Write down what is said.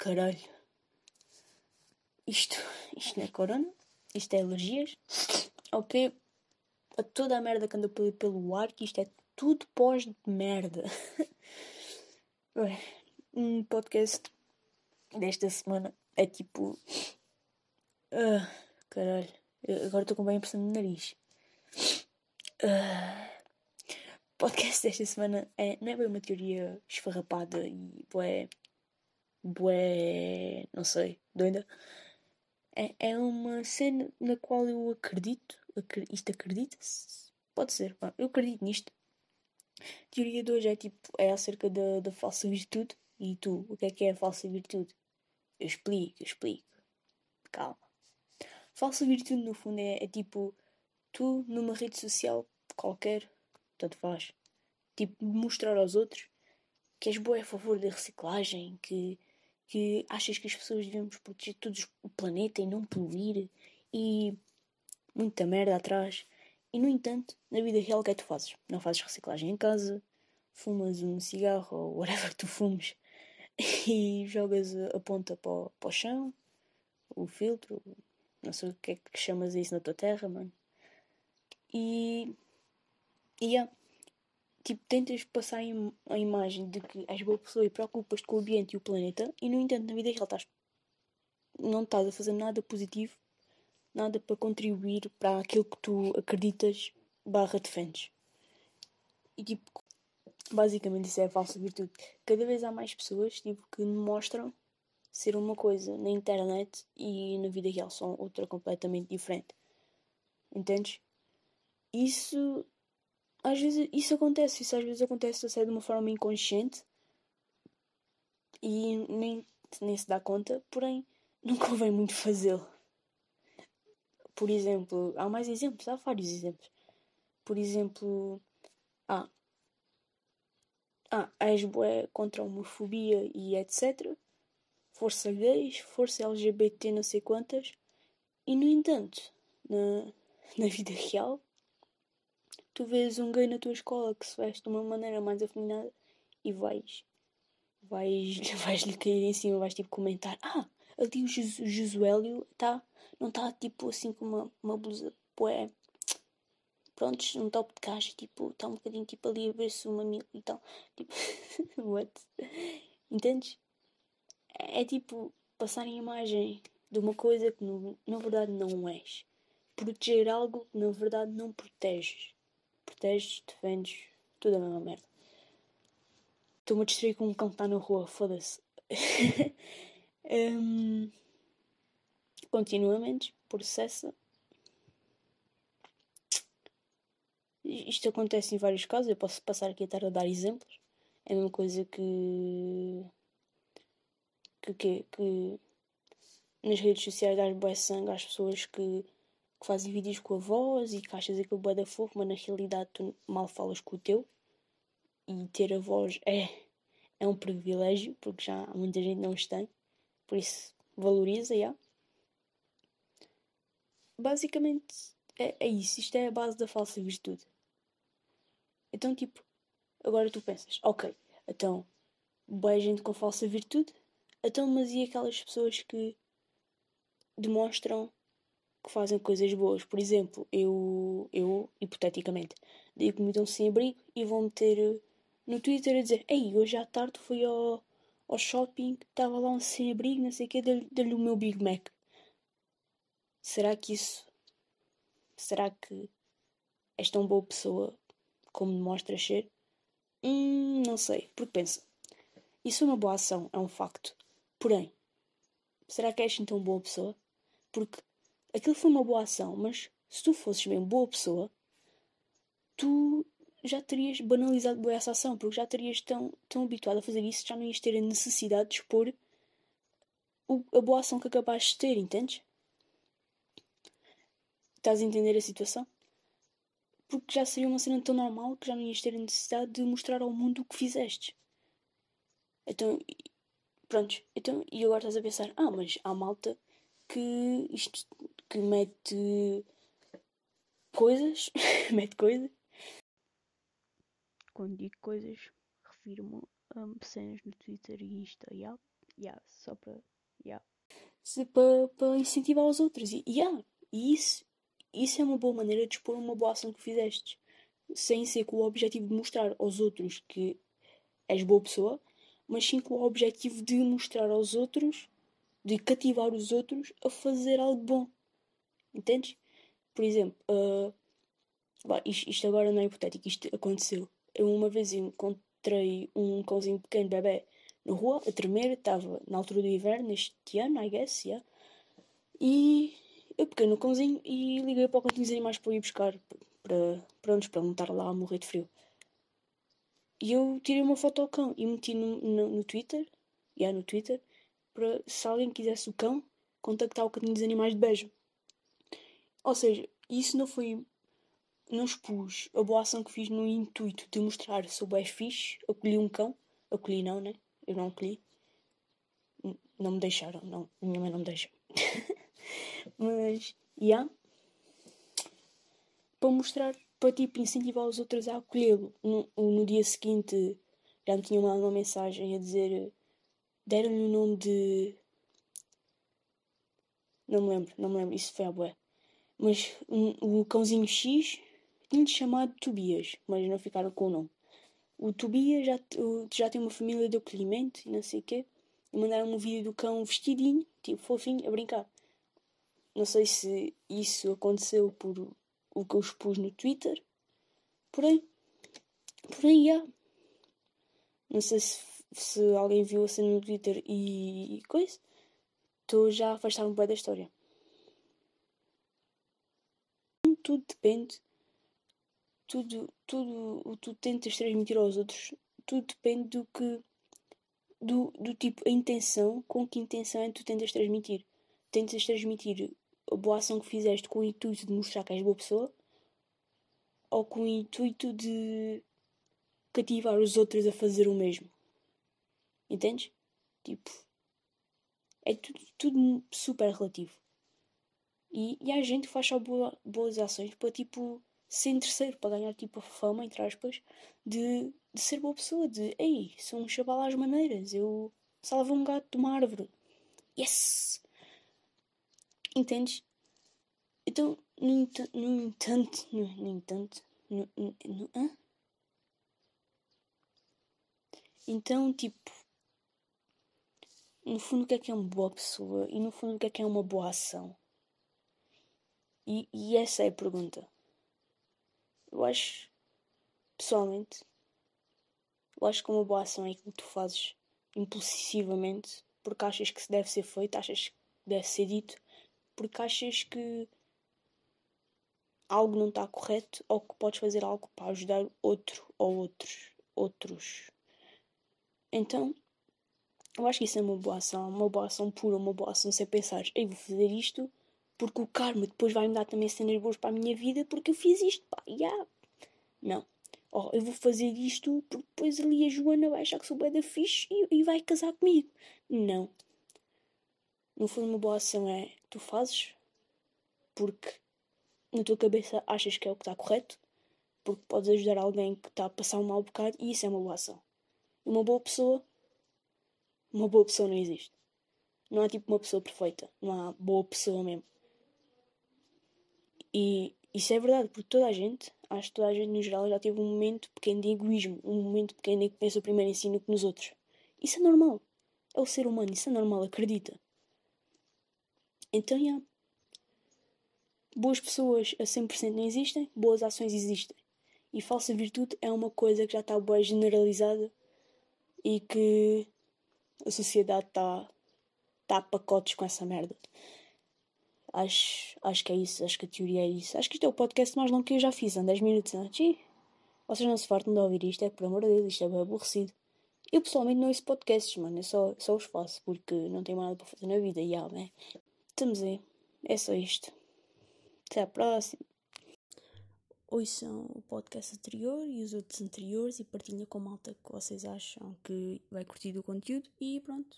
caralho. Isto, isto não é corona, isto é alergias. Ok? A toda a merda que anda pelo, pelo ar, que isto é tudo pós de merda. um podcast desta semana é tipo. Uh, caralho, agora estou com bem a impressão no nariz. Uh, podcast desta semana é, não é bem uma teoria esfarrapada e bué. Bué. não sei, doida. É, é uma cena na qual eu acredito. Isto acredita-se? Pode ser, eu acredito nisto. Teoria de hoje é tipo, é acerca da, da falsa virtude. E tu, o que é que é a falsa virtude? Eu explico, eu explico. Calma. Falsa virtude no fundo é, é tipo, tu numa rede social qualquer, tanto faz, tipo, mostrar aos outros que és boa a favor da reciclagem, que, que achas que as pessoas devemos proteger todos o planeta e não poluir e muita merda atrás. E no entanto, na vida real, o que é que tu fazes? Não fazes reciclagem em casa, fumas um cigarro ou whatever tu fumes e jogas a ponta para o, para o chão, o filtro, não sei o que é que chamas isso na tua terra, mano. E. E yeah. Tipo, tentas passar a imagem de que és boa pessoa e preocupas-te com o ambiente e o planeta, e no entanto, na vida real, estás, não estás a fazer nada positivo, nada para contribuir para aquilo que tu acreditas barra defendes. E tipo, basicamente isso é a falsa virtude. Cada vez há mais pessoas tipo, que mostram ser uma coisa na internet e na vida real são outra completamente diferente. Entendes? Isso às vezes isso acontece, isso às vezes acontece até de uma forma inconsciente e nem, nem se dá conta, porém não convém muito fazê-lo. Por exemplo, há mais exemplos, há vários exemplos. Por exemplo, ah, ah és bué contra a homofobia e etc força gays, força LGBT, não sei quantas, e no entanto, na, na vida real, tu vês um gay na tua escola que se veste de uma maneira mais afeminada e vais, vais, vais lhe cair em cima, vais tipo comentar: Ah, ali o Josuélio tá, não está tipo assim com uma, uma blusa, poé. Prontos, um top de caixa, tipo, está um bocadinho tipo ali a ver se uma mil e tal. Tipo, what? Entendes? é tipo passar a imagem de uma coisa que no, na verdade não és. Proteger algo que na verdade não proteges. Proteges, defendes, tudo a mesma merda. Estou-me a distrair com um cão que está na rua, foda-se. um, continuamente, processa. Isto acontece em vários casos, eu posso passar aqui a estar a dar exemplos. É a mesma coisa que que, que, que nas redes sociais dás bué sangue às pessoas que, que fazem vídeos com a voz e que achas aquilo bué da fofo, mas na realidade tu mal falas com o teu. E ter a voz é, é um privilégio, porque já muita gente não os tem. Por isso, valoriza, já. Basicamente, é, é isso. Isto é a base da falsa virtude. Então, tipo, agora tu pensas, ok, então, boa gente com falsa virtude, então, mas e aquelas pessoas que demonstram que fazem coisas boas? Por exemplo, eu, eu hipoteticamente, digo-me então sem abrigo e vou meter no Twitter a dizer: Ei, hoje à tarde fui ao, ao shopping, estava lá um sem abrigo, não sei o que, dei-lhe o meu Big Mac. Será que isso. Será que és tão boa pessoa como demonstras ser? Hum, não sei, porque pensa. Isso é uma boa ação, é um facto. Porém, será que és então boa pessoa? Porque aquilo foi uma boa ação, mas se tu fosses mesmo boa pessoa, tu já terias banalizado boa essa ação, porque já terias tão, tão habituado a fazer isso, já não ias ter a necessidade de expor o, a boa ação que acabaste de ter, entendes? Estás a entender a situação? Porque já seria uma cena tão normal que já não ias ter a necessidade de mostrar ao mundo o que fizeste. Então, Prontos, então, e agora estás a pensar, ah, mas há malta que isto que mete coisas, mete coisas. Quando digo coisas, refiro-me a cenas no Twitter e Insta, yeah. Yeah, só para. Yeah. Para, para incentivar os outros. E, yeah, e isso, isso é uma boa maneira de expor uma boa ação que fizeste. Sem ser com o objetivo de mostrar aos outros que és boa pessoa, mas sim com o objetivo de mostrar aos outros, de cativar os outros a fazer algo bom. Entendes? Por exemplo, uh, bah, isto, isto, agora não é hipotético, isto aconteceu. Eu uma vez encontrei um cãozinho pequeno, bebê, na rua, a tremer, estava na altura do inverno, este ano, I guess, yeah. E eu peguei no cãozinho e liguei para o cantinho dos animais para ir buscar, para, para, para, para não estar lá a morrer de frio. E eu tirei uma foto ao cão e meti no, no, no Twitter, yeah, no Twitter, para se alguém quisesse o cão, contactar o cantinho dos animais de beijo. Ou seja, isso não foi. Não expus a boa ação que fiz no intuito de mostrar o és fixe, acolhi um cão. Acolhi não, né? Eu não acolhi. Não me deixaram, não. Minha mãe não me deixa. Mas, já. Yeah. Para mostrar, para tipo incentivar os outros a acolhê-lo. No, no dia seguinte já me tinham mandado uma mensagem a dizer. Deram-lhe o nome de. Não me lembro, não me lembro. Isso foi a boé. Mas um, o cãozinho X tinha-lhe chamado Tobias, mas não ficaram com o nome. O Tobias já, já tem uma família de acolhimento e não sei o quê. E mandaram um vídeo do cão vestidinho, tipo fofinho, a brincar. Não sei se isso aconteceu por o que eu expus no Twitter. Porém, porém, já. Não sei se, se alguém viu a cena no Twitter e coisa. Estou já a afastar-me bem da história. Tudo depende. Tudo, tudo o tu tentas transmitir aos outros, tudo depende do que. Do, do tipo, a intenção, com que intenção é que tu tentas transmitir. Tentas transmitir a boa ação que fizeste com o intuito de mostrar que és boa pessoa ou com o intuito de cativar os outros a fazer o mesmo. Entendes? Tipo, é tudo, tudo super relativo. E, e a gente faz só boa, boas ações para tipo ser terceiro, para ganhar tipo fama, entre aspas, de, de ser boa pessoa, de ei, sou um chaval às maneiras, eu salvo um gato de uma árvore. Yes! Entendes? Então, no, no entanto, no, no entanto, no, no, no, hã? Então, tipo, no fundo, o que é que é uma boa pessoa e no fundo, o que é que é uma boa ação? E, e essa é a pergunta. Eu acho, pessoalmente, eu acho que uma boa ação é aquilo que tu fazes impulsivamente porque achas que se deve ser feito, achas que deve ser dito porque achas que algo não está correto ou que podes fazer algo para ajudar outro ou outros. outros. Então, eu acho que isso é uma boa ação, uma boa ação pura, uma boa ação sem pensar, ei, vou fazer isto porque o karma depois vai me dar também cenas boas para a minha vida porque eu fiz isto, pá, yeah. Não. Oh, eu vou fazer isto porque depois ali a Joana vai achar que sou bem da fixe e, e vai casar comigo. Não. No fundo, uma boa ação é tu fazes porque na tua cabeça achas que é o que está correto, porque podes ajudar alguém que está a passar um mau bocado e isso é uma boa ação. Uma boa pessoa, uma boa pessoa não existe. Não há tipo uma pessoa perfeita, não há boa pessoa mesmo. E isso é verdade, porque toda a gente, acho que toda a gente no geral já teve um momento pequeno de egoísmo, um momento pequeno em que pensa primeiro em si do que nos outros. Isso é normal. É o ser humano, isso é normal, acredita. Então, yeah. boas pessoas a 100% não existem, boas ações existem. E falsa virtude é uma coisa que já está boa generalizada e que a sociedade está tá a pacotes com essa merda. Acho, acho que é isso, acho que a teoria é isso. Acho que isto é o podcast mais longo que eu já fiz, em 10 minutos. Não? Né? Vocês não se fartam de ouvir isto, é por amor de Deus, isto é bem aborrecido. Eu pessoalmente não ouço podcasts, mano, eu só, só os faço porque não tenho mais nada para fazer na vida, e yeah, né? Estamos aí. É só isto. Até à próxima. Ouçam o podcast anterior e os outros anteriores e partilhem com malta que vocês acham que vai curtir o conteúdo e pronto.